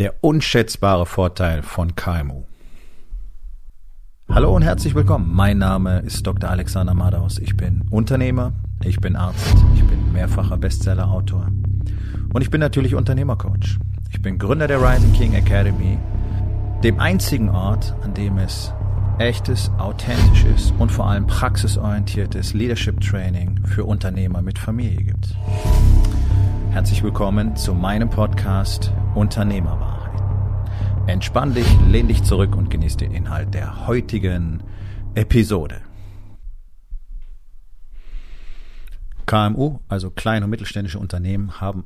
Der unschätzbare Vorteil von KMU. Hallo und herzlich willkommen. Mein Name ist Dr. Alexander Madaus. Ich bin Unternehmer, ich bin Arzt, ich bin mehrfacher Bestsellerautor und ich bin natürlich Unternehmercoach. Ich bin Gründer der Rising King Academy, dem einzigen Ort, an dem es echtes, authentisches und vor allem praxisorientiertes Leadership Training für Unternehmer mit Familie gibt. Herzlich willkommen zu meinem Podcast Unternehmerwahrheit. Entspann dich, lehn dich zurück und genieß den Inhalt der heutigen Episode. KMU, also kleine und mittelständische Unternehmen, haben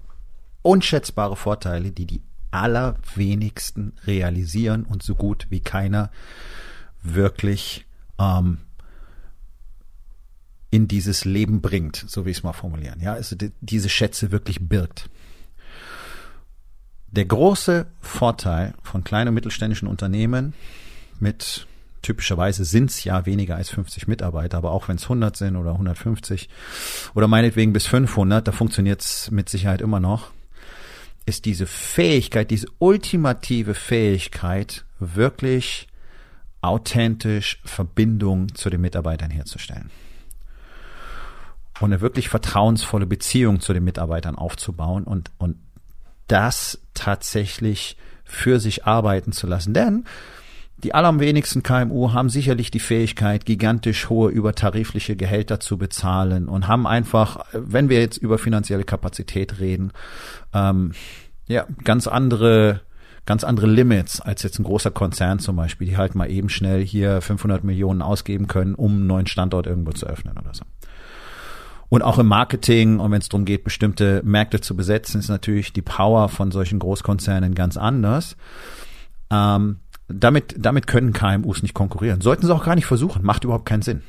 unschätzbare Vorteile, die die allerwenigsten realisieren und so gut wie keiner wirklich ähm, in dieses Leben bringt, so wie ich es mal formulieren. Ja, also die, diese Schätze wirklich birgt. Der große Vorteil von kleinen und mittelständischen Unternehmen mit typischerweise sind es ja weniger als 50 Mitarbeiter, aber auch wenn es 100 sind oder 150 oder meinetwegen bis 500, da funktioniert es mit Sicherheit immer noch, ist diese Fähigkeit, diese ultimative Fähigkeit, wirklich authentisch Verbindung zu den Mitarbeitern herzustellen und eine wirklich vertrauensvolle Beziehung zu den Mitarbeitern aufzubauen und, und das tatsächlich für sich arbeiten zu lassen. Denn die allerwenigsten KMU haben sicherlich die Fähigkeit, gigantisch hohe übertarifliche Gehälter zu bezahlen und haben einfach, wenn wir jetzt über finanzielle Kapazität reden, ähm, ja, ganz andere ganz andere Limits als jetzt ein großer Konzern zum Beispiel, die halt mal eben schnell hier 500 Millionen ausgeben können, um einen neuen Standort irgendwo zu öffnen oder so. Und auch im Marketing und wenn es darum geht, bestimmte Märkte zu besetzen, ist natürlich die Power von solchen Großkonzernen ganz anders. Ähm, damit, damit können KMUs nicht konkurrieren. Sollten sie auch gar nicht versuchen, macht überhaupt keinen Sinn.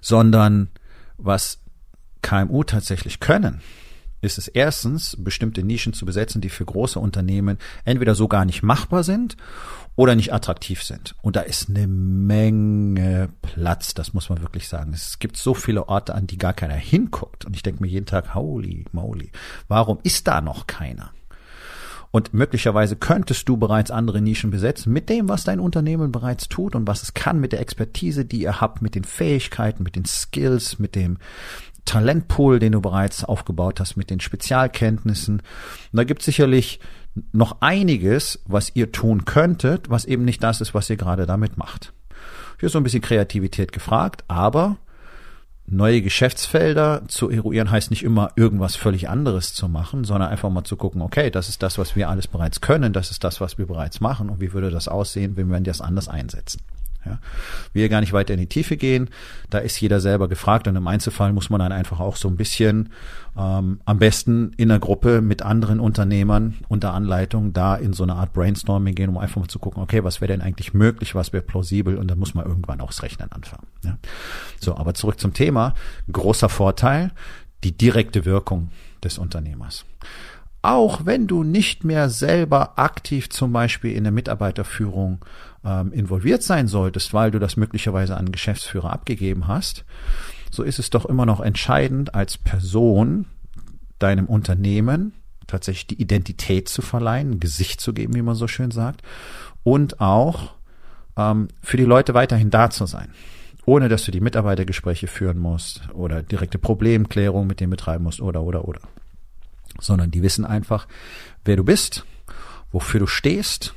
Sondern was KMU tatsächlich können, ist es erstens, bestimmte Nischen zu besetzen, die für große Unternehmen entweder so gar nicht machbar sind oder nicht attraktiv sind. Und da ist eine Menge Platz, das muss man wirklich sagen. Es gibt so viele Orte, an die gar keiner hinguckt. Und ich denke mir jeden Tag, holy moly, warum ist da noch keiner? Und möglicherweise könntest du bereits andere Nischen besetzen mit dem, was dein Unternehmen bereits tut und was es kann, mit der Expertise, die ihr habt, mit den Fähigkeiten, mit den Skills, mit dem Talentpool, den du bereits aufgebaut hast, mit den Spezialkenntnissen. Und da gibt es sicherlich noch einiges, was ihr tun könntet, was eben nicht das ist, was ihr gerade damit macht. Hier ist so ein bisschen Kreativität gefragt, aber neue Geschäftsfelder zu eruieren heißt nicht immer irgendwas völlig anderes zu machen, sondern einfach mal zu gucken, okay, das ist das, was wir alles bereits können, das ist das, was wir bereits machen und wie würde das aussehen, wenn wir das anders einsetzen. Ja. Wir gar nicht weiter in die Tiefe gehen. Da ist jeder selber gefragt und im Einzelfall muss man dann einfach auch so ein bisschen ähm, am besten in einer Gruppe mit anderen Unternehmern unter Anleitung da in so eine Art Brainstorming gehen, um einfach mal zu gucken, okay, was wäre denn eigentlich möglich, was wäre plausibel und dann muss man irgendwann auch das Rechnen anfangen. Ja. So, aber zurück zum Thema. Großer Vorteil, die direkte Wirkung des Unternehmers auch wenn du nicht mehr selber aktiv zum Beispiel in der Mitarbeiterführung ähm, involviert sein solltest, weil du das möglicherweise an Geschäftsführer abgegeben hast, so ist es doch immer noch entscheidend, als Person deinem Unternehmen tatsächlich die Identität zu verleihen, Gesicht zu geben, wie man so schön sagt, und auch ähm, für die Leute weiterhin da zu sein ohne dass du die Mitarbeitergespräche führen musst oder direkte Problemklärung mit denen betreiben musst oder oder oder. Sondern die wissen einfach, wer du bist, wofür du stehst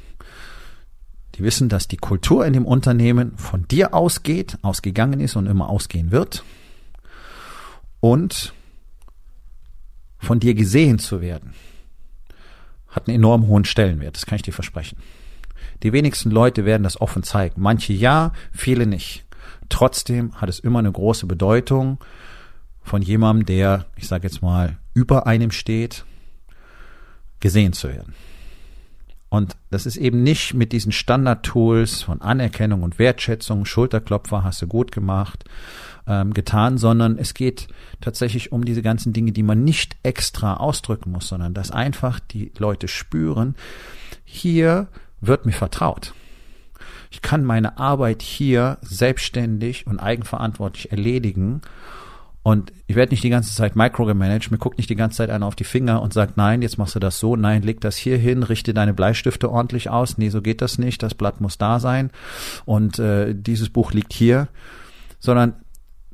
die wissen, dass die Kultur in dem Unternehmen von dir ausgeht, ausgegangen ist und immer ausgehen wird. Und von dir gesehen zu werden, hat einen enorm hohen Stellenwert, das kann ich dir versprechen. Die wenigsten Leute werden das offen zeigen. Manche ja, viele nicht. Trotzdem hat es immer eine große Bedeutung von jemandem, der, ich sage jetzt mal, über einem steht, gesehen zu werden. Und das ist eben nicht mit diesen Standard-Tools von Anerkennung und Wertschätzung, Schulterklopfer hast du gut gemacht, ähm, getan, sondern es geht tatsächlich um diese ganzen Dinge, die man nicht extra ausdrücken muss, sondern dass einfach die Leute spüren, hier wird mir vertraut. Ich kann meine Arbeit hier selbstständig und eigenverantwortlich erledigen Und ich werde nicht die ganze Zeit microgemanagt, mir guckt nicht die ganze Zeit einer auf die Finger und sagt, nein, jetzt machst du das so, nein, leg das hier hin, richte deine Bleistifte ordentlich aus, nee, so geht das nicht, das Blatt muss da sein. Und äh, dieses Buch liegt hier, sondern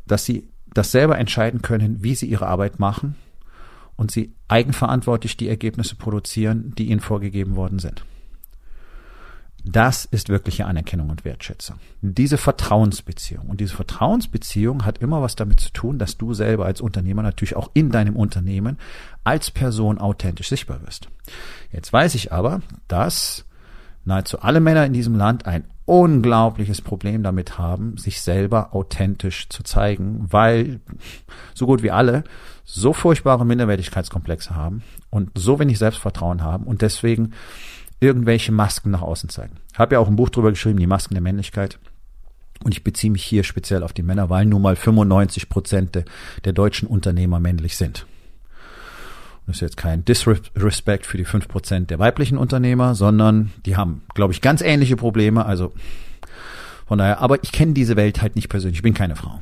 dass sie das selber entscheiden können, wie sie ihre Arbeit machen und sie eigenverantwortlich die Ergebnisse produzieren, die ihnen vorgegeben worden sind. Das ist wirkliche Anerkennung und Wertschätzung. Diese Vertrauensbeziehung. Und diese Vertrauensbeziehung hat immer was damit zu tun, dass du selber als Unternehmer natürlich auch in deinem Unternehmen als Person authentisch sichtbar wirst. Jetzt weiß ich aber, dass nahezu alle Männer in diesem Land ein unglaubliches Problem damit haben, sich selber authentisch zu zeigen, weil so gut wie alle so furchtbare Minderwertigkeitskomplexe haben und so wenig Selbstvertrauen haben und deswegen irgendwelche Masken nach außen zeigen. Habe ja auch ein Buch drüber geschrieben, die Masken der Männlichkeit. Und ich beziehe mich hier speziell auf die Männer, weil nun mal 95 Prozent der, deutschen Unternehmer männlich sind. Das ist jetzt kein Disrespect für die fünf Prozent der weiblichen Unternehmer, sondern die haben, glaube ich, ganz ähnliche Probleme. Also von daher, aber ich kenne diese Welt halt nicht persönlich. Ich bin keine Frau.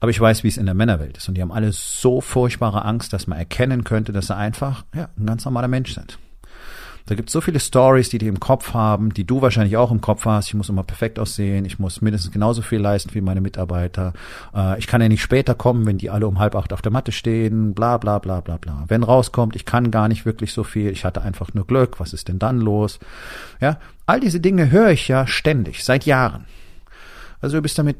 Aber ich weiß, wie es in der Männerwelt ist. Und die haben alle so furchtbare Angst, dass man erkennen könnte, dass sie einfach ja, ein ganz normaler Mensch sind. Da gibt es so viele Stories, die die im Kopf haben, die du wahrscheinlich auch im Kopf hast. Ich muss immer perfekt aussehen, ich muss mindestens genauso viel leisten wie meine Mitarbeiter. Äh, ich kann ja nicht später kommen, wenn die alle um halb acht auf der Matte stehen, bla bla bla bla bla. Wenn rauskommt, ich kann gar nicht wirklich so viel, ich hatte einfach nur Glück, was ist denn dann los? Ja, all diese Dinge höre ich ja ständig, seit Jahren. Also du bist damit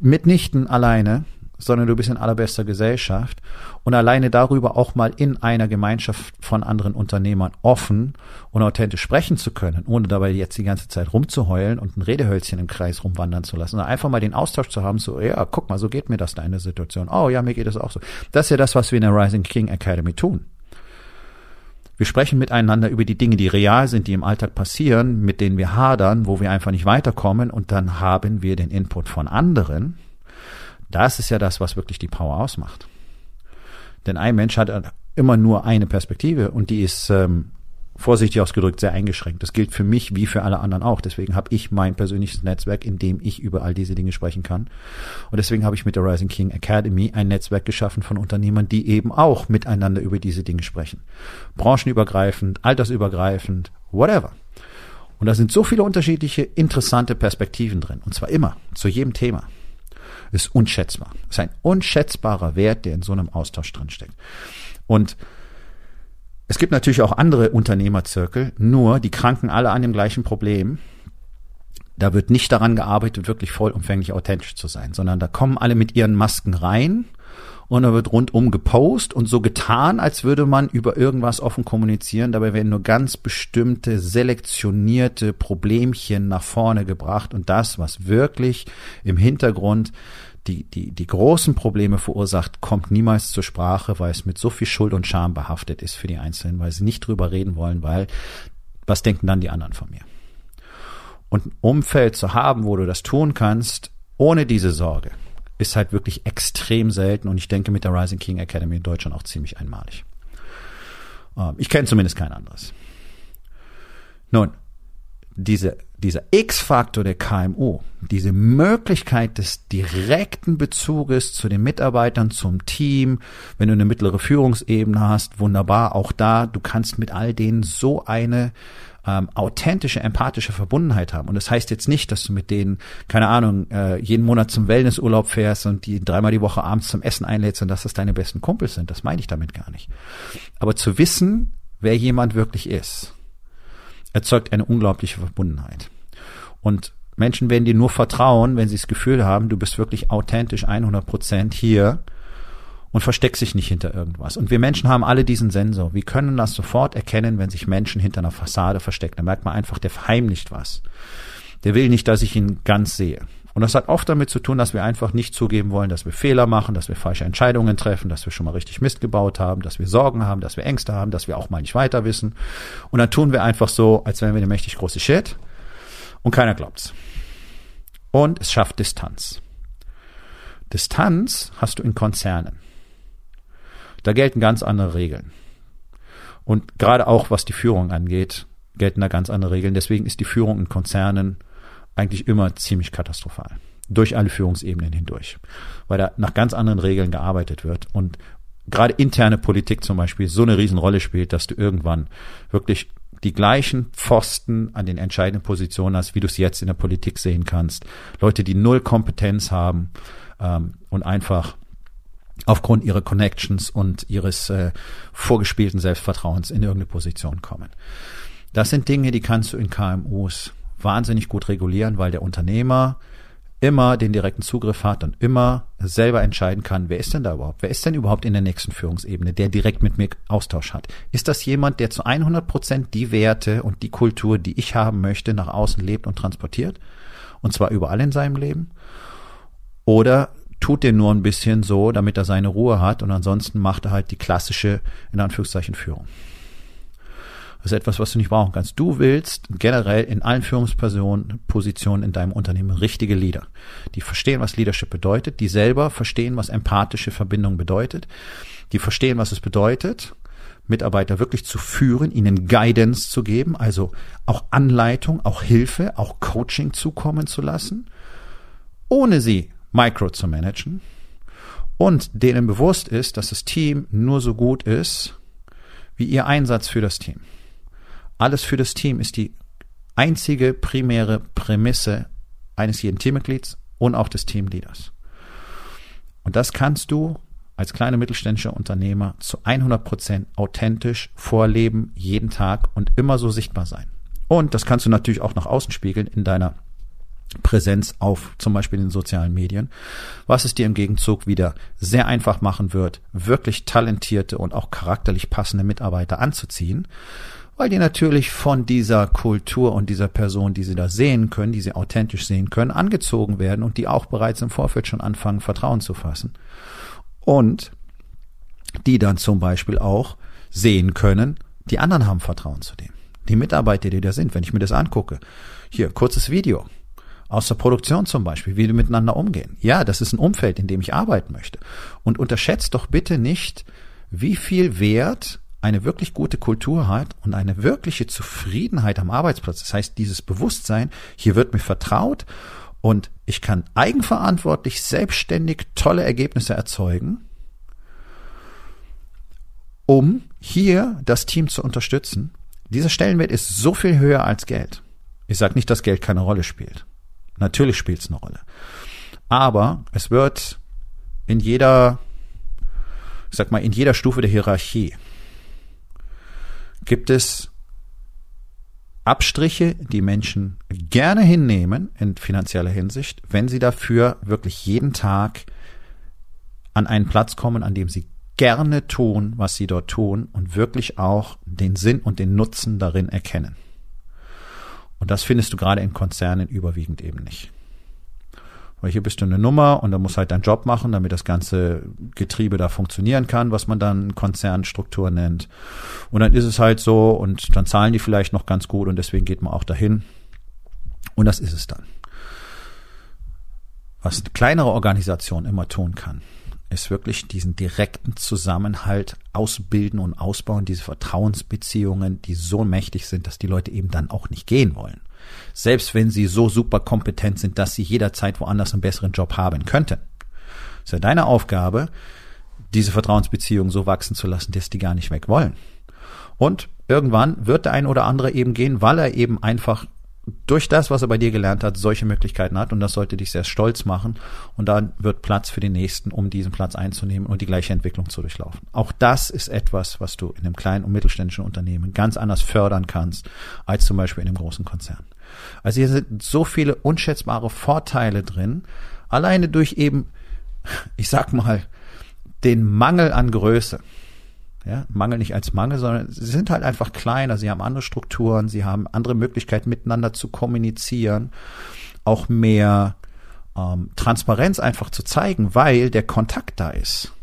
mitnichten alleine sondern du bist in allerbester Gesellschaft und alleine darüber auch mal in einer Gemeinschaft von anderen Unternehmern offen und authentisch sprechen zu können, ohne dabei jetzt die ganze Zeit rumzuheulen und ein Redehölzchen im Kreis rumwandern zu lassen, sondern einfach mal den Austausch zu haben, so, ja, guck mal, so geht mir das da in der Situation. Oh ja, mir geht es auch so. Das ist ja das, was wir in der Rising King Academy tun. Wir sprechen miteinander über die Dinge, die real sind, die im Alltag passieren, mit denen wir hadern, wo wir einfach nicht weiterkommen und dann haben wir den Input von anderen, das ist ja das, was wirklich die Power ausmacht. Denn ein Mensch hat immer nur eine Perspektive und die ist ähm, vorsichtig ausgedrückt sehr eingeschränkt. Das gilt für mich wie für alle anderen auch. Deswegen habe ich mein persönliches Netzwerk, in dem ich über all diese Dinge sprechen kann. Und deswegen habe ich mit der Rising King Academy ein Netzwerk geschaffen von Unternehmern, die eben auch miteinander über diese Dinge sprechen. Branchenübergreifend, altersübergreifend, whatever. Und da sind so viele unterschiedliche, interessante Perspektiven drin. Und zwar immer, zu jedem Thema ist unschätzbar. Ist ein unschätzbarer Wert, der in so einem Austausch drinsteckt. Und es gibt natürlich auch andere Unternehmerzirkel, nur die kranken alle an dem gleichen Problem. Da wird nicht daran gearbeitet, wirklich vollumfänglich authentisch zu sein, sondern da kommen alle mit ihren Masken rein und da wird rundum gepost und so getan, als würde man über irgendwas offen kommunizieren. Dabei werden nur ganz bestimmte selektionierte Problemchen nach vorne gebracht und das, was wirklich im Hintergrund die, die, die großen Probleme verursacht, kommt niemals zur Sprache, weil es mit so viel Schuld und Scham behaftet ist für die Einzelnen, weil sie nicht drüber reden wollen, weil was denken dann die anderen von mir? Und ein Umfeld zu haben, wo du das tun kannst, ohne diese Sorge, ist halt wirklich extrem selten und ich denke mit der Rising King Academy in Deutschland auch ziemlich einmalig. Ähm, ich kenne zumindest kein anderes. Nun, diese, dieser X-Faktor der KMU, diese Möglichkeit des direkten Bezuges zu den Mitarbeitern, zum Team, wenn du eine mittlere Führungsebene hast, wunderbar, auch da, du kannst mit all denen so eine ähm, authentische, empathische Verbundenheit haben. Und das heißt jetzt nicht, dass du mit denen, keine Ahnung, äh, jeden Monat zum Wellnessurlaub fährst und die dreimal die Woche abends zum Essen einlädst und dass das deine besten Kumpels sind. Das meine ich damit gar nicht. Aber zu wissen, wer jemand wirklich ist, erzeugt eine unglaubliche Verbundenheit. Und Menschen werden dir nur vertrauen, wenn sie das Gefühl haben, du bist wirklich authentisch 100 Prozent hier und versteckt sich nicht hinter irgendwas. Und wir Menschen haben alle diesen Sensor. Wir können das sofort erkennen, wenn sich Menschen hinter einer Fassade verstecken. Da merkt man einfach, der verheimlicht was. Der will nicht, dass ich ihn ganz sehe. Und das hat oft damit zu tun, dass wir einfach nicht zugeben wollen, dass wir Fehler machen, dass wir falsche Entscheidungen treffen, dass wir schon mal richtig Mist gebaut haben, dass wir Sorgen haben, dass wir Ängste haben, dass wir auch mal nicht weiter wissen. Und dann tun wir einfach so, als wären wir eine mächtig große Shit. Und keiner glaubt's. Und es schafft Distanz. Distanz hast du in Konzernen. Da gelten ganz andere Regeln. Und gerade auch was die Führung angeht, gelten da ganz andere Regeln. Deswegen ist die Führung in Konzernen eigentlich immer ziemlich katastrophal. durch alle Führungsebenen hindurch, weil da nach ganz anderen Regeln gearbeitet wird und gerade interne Politik zum Beispiel so eine Riesenrolle spielt, dass du irgendwann wirklich die gleichen Pfosten an den entscheidenden Positionen hast, wie du es jetzt in der Politik sehen kannst. Leute, die null Kompetenz haben ähm, und einfach aufgrund ihrer Connections und ihres äh, vorgespielten Selbstvertrauens in irgendeine Position kommen. Das sind Dinge, die kannst du in KMUs wahnsinnig gut regulieren, weil der Unternehmer immer den direkten Zugriff hat und immer selber entscheiden kann, wer ist denn da überhaupt? Wer ist denn überhaupt in der nächsten Führungsebene, der direkt mit mir Austausch hat? Ist das jemand, der zu 100 Prozent die Werte und die Kultur, die ich haben möchte, nach außen lebt und transportiert? Und zwar überall in seinem Leben? Oder tut der nur ein bisschen so, damit er seine Ruhe hat und ansonsten macht er halt die klassische, in Anführungszeichen, Führung? Das ist etwas, was du nicht brauchen kannst. Du willst generell in allen Führungspersonen, Positionen in deinem Unternehmen richtige Leader, die verstehen, was Leadership bedeutet, die selber verstehen, was empathische Verbindung bedeutet, die verstehen, was es bedeutet, Mitarbeiter wirklich zu führen, ihnen Guidance zu geben, also auch Anleitung, auch Hilfe, auch Coaching zukommen zu lassen, ohne sie micro zu managen und denen bewusst ist, dass das Team nur so gut ist, wie ihr Einsatz für das Team. Alles für das Team ist die einzige primäre Prämisse eines jeden Teammitglieds und auch des Teamleaders. Und das kannst du als kleiner mittelständischer Unternehmer zu 100 Prozent authentisch vorleben, jeden Tag und immer so sichtbar sein. Und das kannst du natürlich auch nach außen spiegeln in deiner Präsenz auf zum Beispiel den sozialen Medien, was es dir im Gegenzug wieder sehr einfach machen wird, wirklich talentierte und auch charakterlich passende Mitarbeiter anzuziehen, weil die natürlich von dieser Kultur und dieser Person, die sie da sehen können, die sie authentisch sehen können, angezogen werden und die auch bereits im Vorfeld schon anfangen, Vertrauen zu fassen. Und die dann zum Beispiel auch sehen können, die anderen haben Vertrauen zu dem. Die Mitarbeiter, die da sind, wenn ich mir das angucke. Hier, kurzes Video. Aus der Produktion zum Beispiel, wie die miteinander umgehen. Ja, das ist ein Umfeld, in dem ich arbeiten möchte. Und unterschätzt doch bitte nicht, wie viel Wert eine wirklich gute Kultur hat und eine wirkliche Zufriedenheit am Arbeitsplatz, das heißt dieses Bewusstsein, hier wird mir vertraut und ich kann eigenverantwortlich, selbstständig tolle Ergebnisse erzeugen, um hier das Team zu unterstützen. Dieser Stellenwert ist so viel höher als Geld. Ich sage nicht, dass Geld keine Rolle spielt. Natürlich spielt es eine Rolle. Aber es wird in jeder, ich sag mal, in jeder Stufe der Hierarchie gibt es Abstriche, die Menschen gerne hinnehmen in finanzieller Hinsicht, wenn sie dafür wirklich jeden Tag an einen Platz kommen, an dem sie gerne tun, was sie dort tun und wirklich auch den Sinn und den Nutzen darin erkennen. Und das findest du gerade in Konzernen überwiegend eben nicht. Weil hier bist du eine Nummer und da musst halt deinen Job machen, damit das ganze Getriebe da funktionieren kann, was man dann Konzernstruktur nennt. Und dann ist es halt so und dann zahlen die vielleicht noch ganz gut und deswegen geht man auch dahin. Und das ist es dann. Was eine kleinere Organisation immer tun kann, ist wirklich diesen direkten Zusammenhalt ausbilden und ausbauen, diese Vertrauensbeziehungen, die so mächtig sind, dass die Leute eben dann auch nicht gehen wollen selbst wenn sie so super kompetent sind, dass sie jederzeit woanders einen besseren Job haben könnten. Ist ja deine Aufgabe, diese Vertrauensbeziehung so wachsen zu lassen, dass die gar nicht weg wollen. Und irgendwann wird der ein oder andere eben gehen, weil er eben einfach durch das, was er bei dir gelernt hat, solche Möglichkeiten hat und das sollte dich sehr stolz machen und dann wird Platz für den nächsten, um diesen Platz einzunehmen und die gleiche Entwicklung zu durchlaufen. Auch das ist etwas, was du in einem kleinen und mittelständischen Unternehmen ganz anders fördern kannst als zum Beispiel in einem großen Konzern. Also hier sind so viele unschätzbare Vorteile drin, alleine durch eben, ich sag mal, den Mangel an Größe. Ja, Mangel nicht als Mangel, sondern sie sind halt einfach kleiner, sie haben andere Strukturen, sie haben andere Möglichkeiten miteinander zu kommunizieren, auch mehr ähm, Transparenz einfach zu zeigen, weil der Kontakt da ist.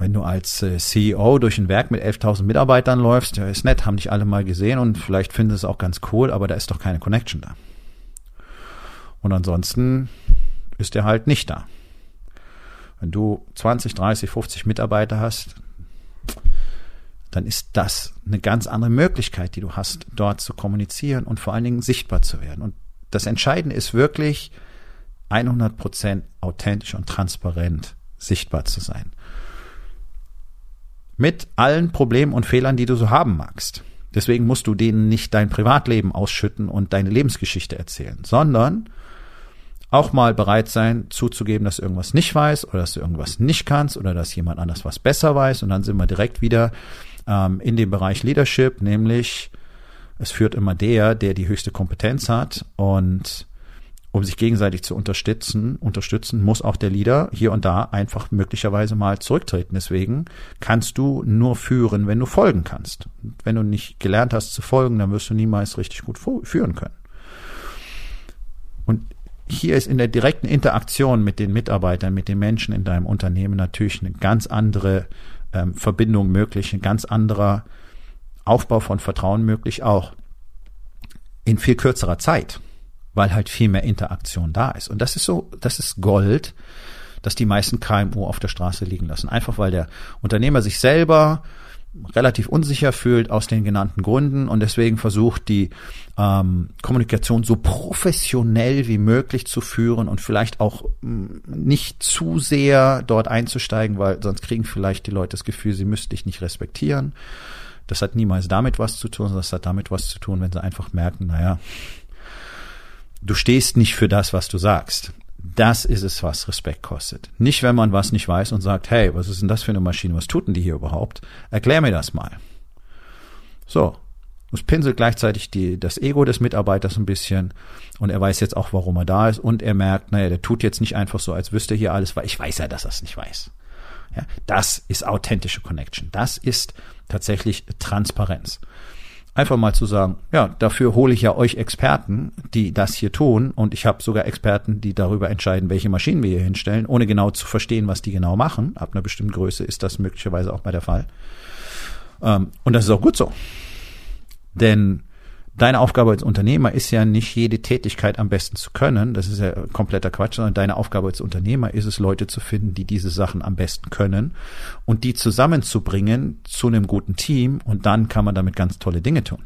Wenn du als äh, CEO durch ein Werk mit 11.000 Mitarbeitern läufst, ja, ist nett, haben dich alle mal gesehen und vielleicht finden sie es auch ganz cool, aber da ist doch keine Connection da. Und ansonsten ist er halt nicht da. Wenn du 20, 30, 50 Mitarbeiter hast, dann ist das eine ganz andere Möglichkeit, die du hast, dort zu kommunizieren und vor allen Dingen sichtbar zu werden. Und das Entscheidende ist wirklich, 100% authentisch und transparent sichtbar zu sein. Mit allen Problemen und Fehlern, die du so haben magst. Deswegen musst du denen nicht dein Privatleben ausschütten und deine Lebensgeschichte erzählen, sondern auch mal bereit sein, zuzugeben, dass du irgendwas nicht weißt oder dass du irgendwas nicht kannst oder dass jemand anders was besser weiß. Und dann sind wir direkt wieder ähm, in dem Bereich Leadership, nämlich es führt immer der, der die höchste Kompetenz hat und um sich gegenseitig zu unterstützen, unterstützen, muss auch der Leader hier und da einfach möglicherweise mal zurücktreten. Deswegen kannst du nur führen, wenn du folgen kannst. Wenn du nicht gelernt hast zu folgen, dann wirst du niemals richtig gut führen können. Und hier ist in der direkten Interaktion mit den Mitarbeitern, mit den Menschen in deinem Unternehmen natürlich eine ganz andere ähm, Verbindung möglich, ein ganz anderer Aufbau von Vertrauen möglich, auch in viel kürzerer Zeit weil halt viel mehr Interaktion da ist. Und das ist so, das ist Gold, dass die meisten KMU auf der Straße liegen lassen. Einfach weil der Unternehmer sich selber relativ unsicher fühlt aus den genannten Gründen und deswegen versucht, die ähm, Kommunikation so professionell wie möglich zu führen und vielleicht auch mm, nicht zu sehr dort einzusteigen, weil sonst kriegen vielleicht die Leute das Gefühl, sie müssten dich nicht respektieren. Das hat niemals damit was zu tun, sondern das hat damit was zu tun, wenn sie einfach merken, naja, du stehst nicht für das, was du sagst. Das ist es, was Respekt kostet. Nicht, wenn man was nicht weiß und sagt, hey, was ist denn das für eine Maschine? Was tut denn die hier überhaupt? Erklär mir das mal. So. Es pinselt gleichzeitig die, das Ego des Mitarbeiters ein bisschen und er weiß jetzt auch, warum er da ist und er merkt, naja, der tut jetzt nicht einfach so, als wüsste er hier alles, weil ich weiß ja, dass er es nicht weiß. Ja, das ist authentische Connection. Das ist tatsächlich Transparenz einfach mal zu sagen, ja, dafür hole ich ja euch Experten, die das hier tun und ich habe sogar Experten, die darüber entscheiden, welche Maschinen wir hier hinstellen, ohne genau zu verstehen, was die genau machen. Ab einer bestimmten Größe ist das möglicherweise auch mal der Fall. Ähm, und das ist auch gut so. Denn deine Aufgabe als Unternehmer ist ja nicht jede Tätigkeit am besten zu können. Das ist ja kompletter Quatsch, sondern deine Aufgabe als Unternehmer ist es, Leute zu finden, die diese Sachen am besten können und die zusammenzubringen zu einem guten Team und dann kann man damit ganz tolle Dinge tun.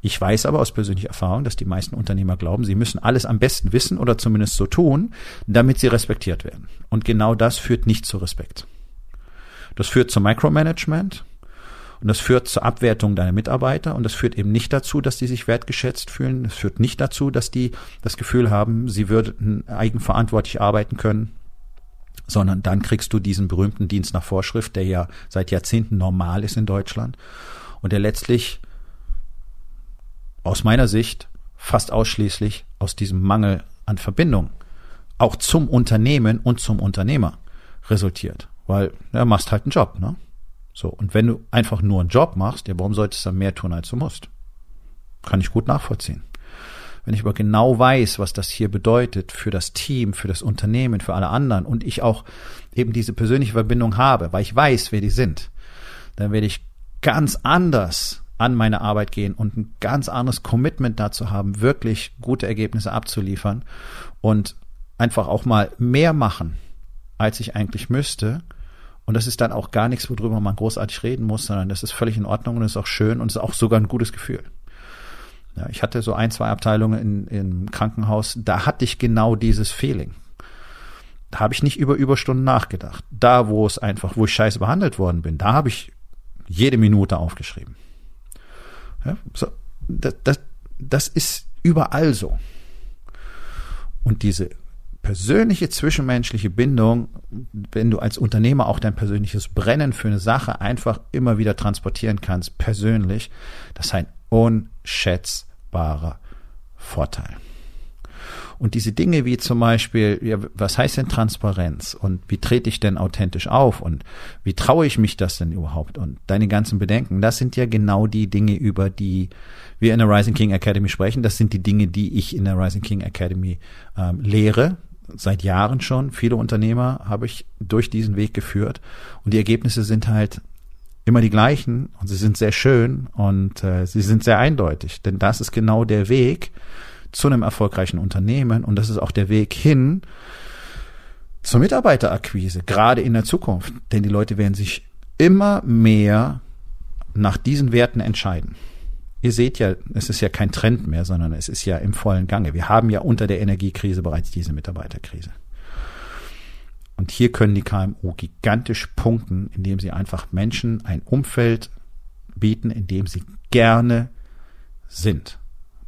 Ich weiß aber aus persönlicher Erfahrung, dass die meisten Unternehmer glauben, sie müssen alles am besten wissen oder zumindest so tun, damit sie respektiert werden. Und genau das führt nicht zu Respekt. Das führt zu Micromanagement, und das führt zur Abwertung deiner Mitarbeiter und das führt eben nicht dazu, dass die sich wertgeschätzt fühlen. Es führt nicht dazu, dass die das Gefühl haben, sie würden eigenverantwortlich arbeiten können, sondern dann kriegst du diesen berühmten Dienst nach Vorschrift, der ja seit Jahrzehnten normal ist in Deutschland und der letztlich aus meiner Sicht fast ausschließlich aus diesem Mangel an Verbindung auch zum Unternehmen und zum Unternehmer resultiert. Weil, ja, machst halt einen Job, ne? So, und wenn du einfach nur einen Job machst, ja, warum solltest du dann mehr tun, als du musst? Kann ich gut nachvollziehen. Wenn ich aber genau weiß, was das hier bedeutet für das Team, für das Unternehmen, für alle anderen und ich auch eben diese persönliche Verbindung habe, weil ich weiß, wer die sind, dann werde ich ganz anders an meine Arbeit gehen und ein ganz anderes Commitment dazu haben, wirklich gute Ergebnisse abzuliefern und einfach auch mal mehr machen, als ich eigentlich müsste, und das ist dann auch gar nichts, worüber man großartig reden muss, sondern das ist völlig in Ordnung und ist auch schön und ist auch sogar ein gutes Gefühl. Ja, ich hatte so ein, zwei Abteilungen in, im Krankenhaus, da hatte ich genau dieses Feeling. Da habe ich nicht über Überstunden nachgedacht. Da, wo es einfach, wo ich scheiße behandelt worden bin, da habe ich jede Minute aufgeschrieben. Ja, so, das, das, das ist überall so. Und diese persönliche zwischenmenschliche Bindung, wenn du als Unternehmer auch dein persönliches Brennen für eine Sache einfach immer wieder transportieren kannst, persönlich, das ist ein unschätzbarer Vorteil. Und diese Dinge wie zum Beispiel, ja, was heißt denn Transparenz und wie trete ich denn authentisch auf und wie traue ich mich das denn überhaupt und deine ganzen Bedenken, das sind ja genau die Dinge, über die wir in der Rising King Academy sprechen. Das sind die Dinge, die ich in der Rising King Academy ähm, lehre seit Jahren schon. Viele Unternehmer habe ich durch diesen Weg geführt und die Ergebnisse sind halt immer die gleichen und sie sind sehr schön und äh, sie sind sehr eindeutig, denn das ist genau der Weg zu einem erfolgreichen Unternehmen und das ist auch der Weg hin zur Mitarbeiterakquise, gerade in der Zukunft, denn die Leute werden sich immer mehr nach diesen Werten entscheiden. Ihr seht ja, es ist ja kein Trend mehr, sondern es ist ja im vollen Gange. Wir haben ja unter der Energiekrise bereits diese Mitarbeiterkrise. Und hier können die KMU gigantisch punkten, indem sie einfach Menschen ein Umfeld bieten, in dem sie gerne sind.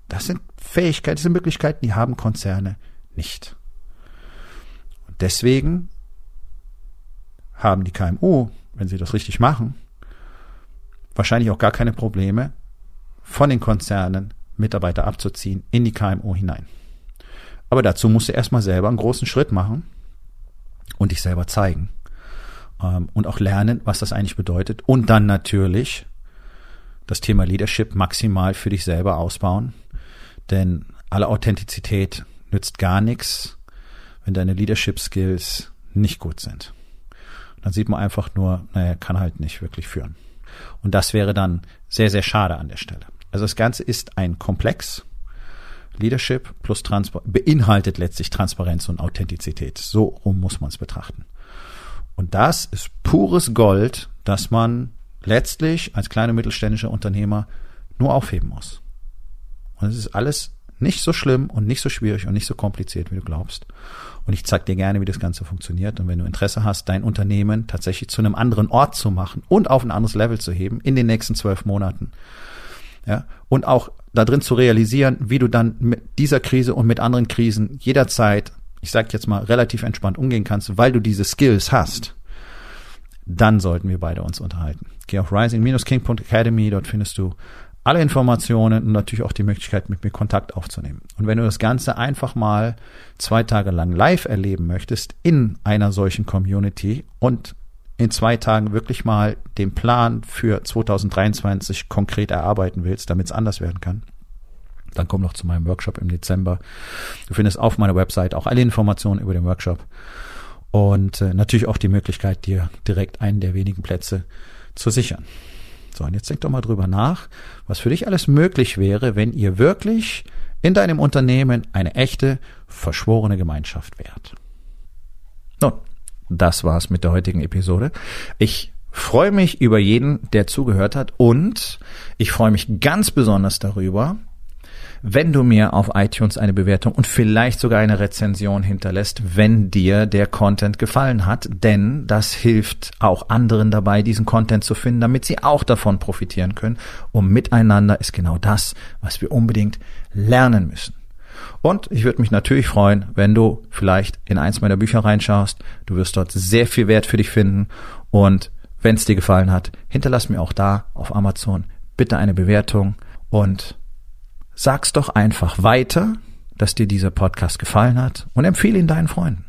Das sind Fähigkeiten, das sind Möglichkeiten, die haben Konzerne nicht. Und deswegen haben die KMU, wenn sie das richtig machen, wahrscheinlich auch gar keine Probleme, von den Konzernen Mitarbeiter abzuziehen in die KMU hinein. Aber dazu musst du erstmal selber einen großen Schritt machen und dich selber zeigen. Ähm, und auch lernen, was das eigentlich bedeutet. Und dann natürlich das Thema Leadership maximal für dich selber ausbauen. Denn alle Authentizität nützt gar nichts, wenn deine Leadership Skills nicht gut sind. Dann sieht man einfach nur, naja, kann halt nicht wirklich führen. Und das wäre dann sehr, sehr schade an der Stelle. Also das Ganze ist ein Komplex. Leadership plus Transparenz beinhaltet letztlich Transparenz und Authentizität. So rum muss man es betrachten. Und das ist pures Gold, das man letztlich als kleine mittelständische Unternehmer nur aufheben muss. Und es ist alles nicht so schlimm und nicht so schwierig und nicht so kompliziert, wie du glaubst. Und ich zeige dir gerne, wie das Ganze funktioniert. Und wenn du Interesse hast, dein Unternehmen tatsächlich zu einem anderen Ort zu machen und auf ein anderes Level zu heben in den nächsten zwölf Monaten, ja, und auch da drin zu realisieren, wie du dann mit dieser Krise und mit anderen Krisen jederzeit, ich sag jetzt mal, relativ entspannt umgehen kannst, weil du diese Skills hast, dann sollten wir beide uns unterhalten. Geh auf rising-king.academy, dort findest du alle Informationen und natürlich auch die Möglichkeit, mit mir Kontakt aufzunehmen. Und wenn du das Ganze einfach mal zwei Tage lang live erleben möchtest in einer solchen Community und in zwei Tagen wirklich mal den Plan für 2023 konkret erarbeiten willst, damit es anders werden kann, dann komm noch zu meinem Workshop im Dezember. Du findest auf meiner Website auch alle Informationen über den Workshop und äh, natürlich auch die Möglichkeit, dir direkt einen der wenigen Plätze zu sichern. So, und jetzt denk doch mal drüber nach, was für dich alles möglich wäre, wenn ihr wirklich in deinem Unternehmen eine echte, verschworene Gemeinschaft wärt. Nun, das war's mit der heutigen Episode. Ich freue mich über jeden, der zugehört hat und ich freue mich ganz besonders darüber, wenn du mir auf iTunes eine Bewertung und vielleicht sogar eine Rezension hinterlässt, wenn dir der Content gefallen hat, denn das hilft auch anderen dabei, diesen Content zu finden, damit sie auch davon profitieren können. Und miteinander ist genau das, was wir unbedingt lernen müssen. Und ich würde mich natürlich freuen, wenn du vielleicht in eins meiner Bücher reinschaust. Du wirst dort sehr viel Wert für dich finden. Und wenn es dir gefallen hat, hinterlass mir auch da auf Amazon bitte eine Bewertung und sag's doch einfach weiter, dass dir dieser Podcast gefallen hat und empfehle ihn deinen Freunden.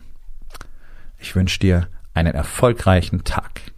Ich wünsche dir einen erfolgreichen Tag.